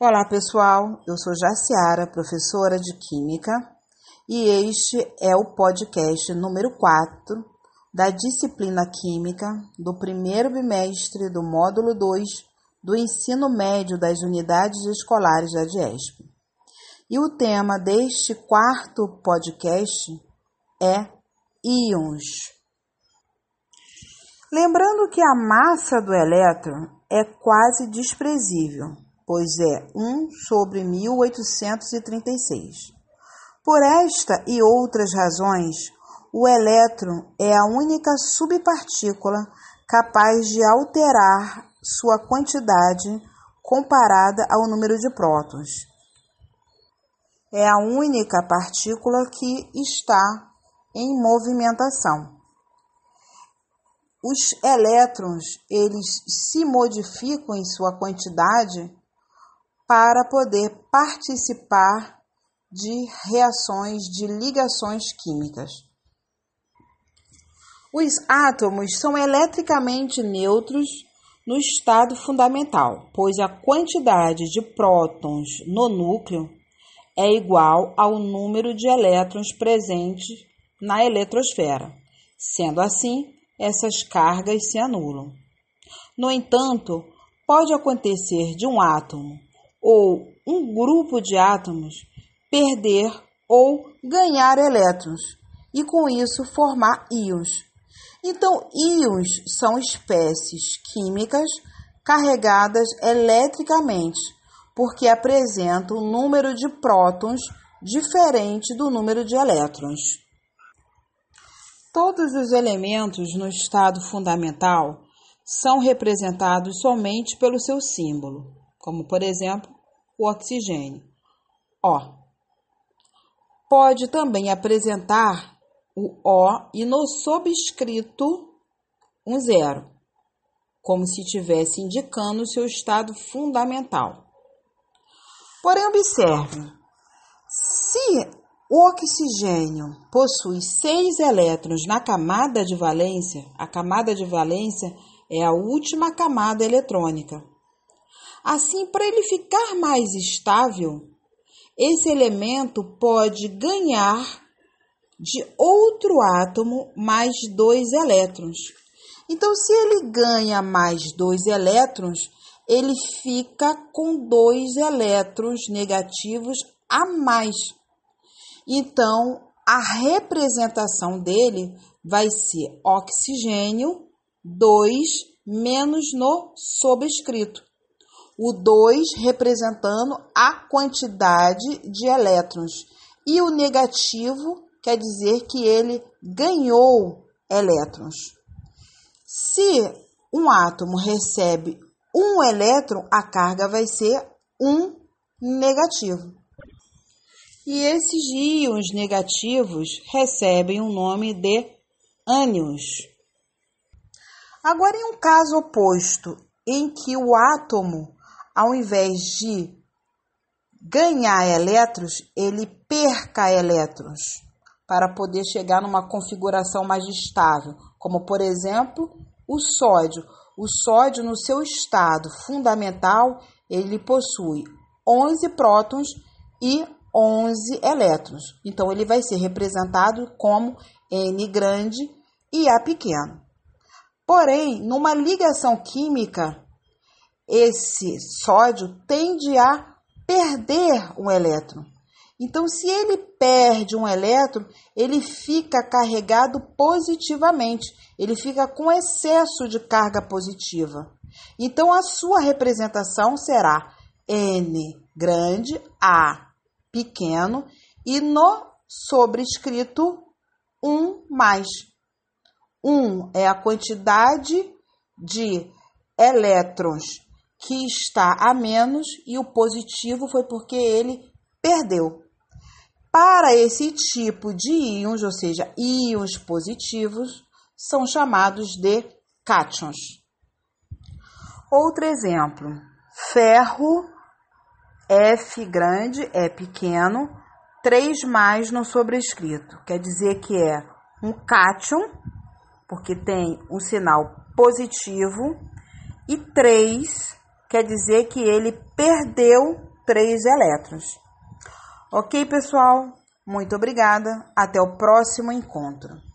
Olá pessoal, eu sou Jaciara, professora de Química, e este é o podcast número 4 da disciplina Química do primeiro bimestre do módulo 2 do ensino médio das unidades escolares da DIESP. E o tema deste quarto podcast é íons. Lembrando que a massa do elétron é quase desprezível pois é 1 sobre 1836. Por esta e outras razões, o elétron é a única subpartícula capaz de alterar sua quantidade comparada ao número de prótons. É a única partícula que está em movimentação. Os elétrons, eles se modificam em sua quantidade para poder participar de reações de ligações químicas. Os átomos são eletricamente neutros no estado fundamental, pois a quantidade de prótons no núcleo é igual ao número de elétrons presentes na eletrosfera. Sendo assim, essas cargas se anulam. No entanto, pode acontecer de um átomo ou um grupo de átomos perder ou ganhar elétrons e com isso formar íons. Então, íons são espécies químicas carregadas eletricamente, porque apresentam um número de prótons diferente do número de elétrons. Todos os elementos no estado fundamental são representados somente pelo seu símbolo como por exemplo o oxigênio. O. Pode também apresentar o O e no subscrito um zero, como se estivesse indicando o seu estado fundamental. Porém, observe: se o oxigênio possui seis elétrons na camada de valência, a camada de valência é a última camada eletrônica. Assim, para ele ficar mais estável, esse elemento pode ganhar de outro átomo mais dois elétrons. Então, se ele ganha mais dois elétrons, ele fica com dois elétrons negativos a mais. Então, a representação dele vai ser oxigênio 2 menos no sobrescrito o 2 representando a quantidade de elétrons e o negativo quer dizer que ele ganhou elétrons. Se um átomo recebe um elétron, a carga vai ser um negativo. E esses íons negativos recebem o nome de ânions. Agora, em um caso oposto, em que o átomo ao invés de ganhar elétrons, ele perca elétrons para poder chegar numa configuração mais estável, como por exemplo o sódio. O sódio, no seu estado fundamental, ele possui 11 prótons e 11 elétrons. Então, ele vai ser representado como N grande e A pequeno. Porém, numa ligação química, esse sódio tende a perder um elétron. Então, se ele perde um elétron, ele fica carregado positivamente, ele fica com excesso de carga positiva. Então, a sua representação será N grande, A pequeno, e no sobrescrito 1 mais. 1 é a quantidade de elétrons que está a menos e o positivo foi porque ele perdeu. Para esse tipo de íons, ou seja, íons positivos, são chamados de cátions. Outro exemplo: ferro F grande é pequeno, 3 mais no sobrescrito. Quer dizer que é um cátion, porque tem um sinal positivo, e 3 quer dizer que ele perdeu três elétrons. Ok, pessoal? Muito obrigada. Até o próximo encontro.